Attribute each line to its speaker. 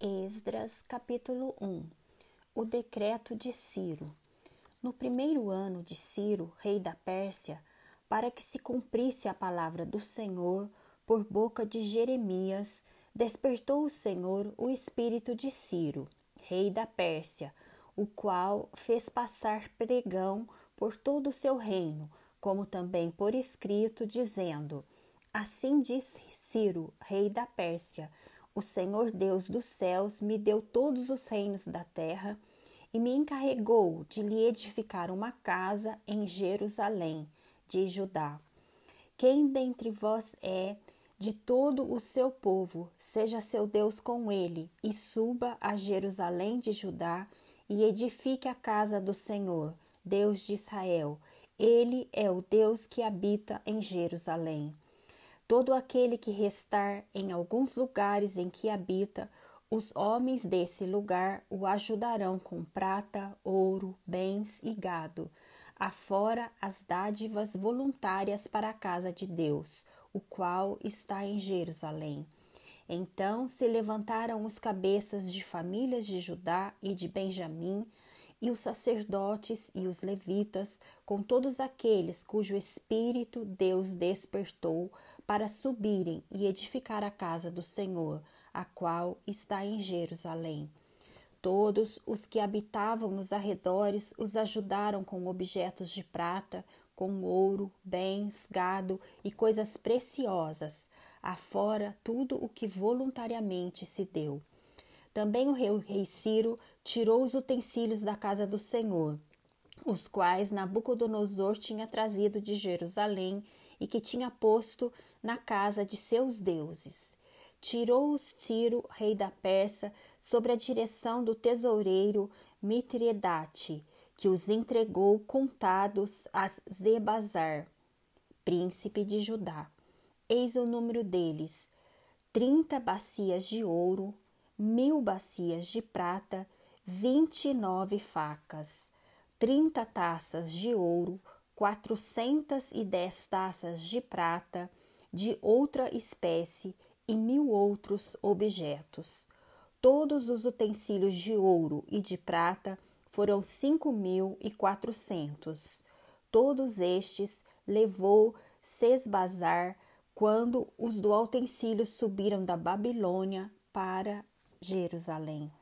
Speaker 1: Esdras, capítulo 1 O decreto de Ciro. No primeiro ano de Ciro, rei da Pérsia, para que se cumprisse a palavra do Senhor por boca de Jeremias, despertou o Senhor o espírito de Ciro, rei da Pérsia, o qual fez passar pregão por todo o seu reino, como também por escrito, dizendo: Assim diz Ciro, rei da Pérsia: o Senhor Deus dos céus me deu todos os reinos da terra e me encarregou de lhe edificar uma casa em Jerusalém, de Judá. Quem dentre vós é de todo o seu povo, seja seu Deus com ele, e suba a Jerusalém de Judá e edifique a casa do Senhor, Deus de Israel. Ele é o Deus que habita em Jerusalém. Todo aquele que restar em alguns lugares em que habita, os homens desse lugar o ajudarão com prata, ouro, bens e gado, afora as dádivas voluntárias para a casa de Deus, o qual está em Jerusalém. Então se levantaram os cabeças de famílias de Judá e de Benjamim, e os sacerdotes e os levitas, com todos aqueles cujo espírito Deus despertou para subirem e edificar a casa do Senhor, a qual está em Jerusalém. Todos os que habitavam nos arredores os ajudaram com objetos de prata, com ouro, bens, gado e coisas preciosas, afora tudo o que voluntariamente se deu. Também o rei, Ciro tirou os utensílios da casa do Senhor, os quais Nabucodonosor tinha trazido de Jerusalém e que tinha posto na casa de seus deuses. Tirou-os Tiro, rei da Pérsia, sobre a direção do tesoureiro Mitredate, que os entregou contados a Zebazar, príncipe de Judá. Eis o número deles: trinta bacias de ouro, mil bacias de prata, vinte e nove facas, trinta taças de ouro, quatrocentas e dez taças de prata de outra espécie e mil outros objetos. Todos os utensílios de ouro e de prata foram cinco mil e quatrocentos. Todos estes levou Sesbazar quando os do utensílio subiram da Babilônia para Jerusalém.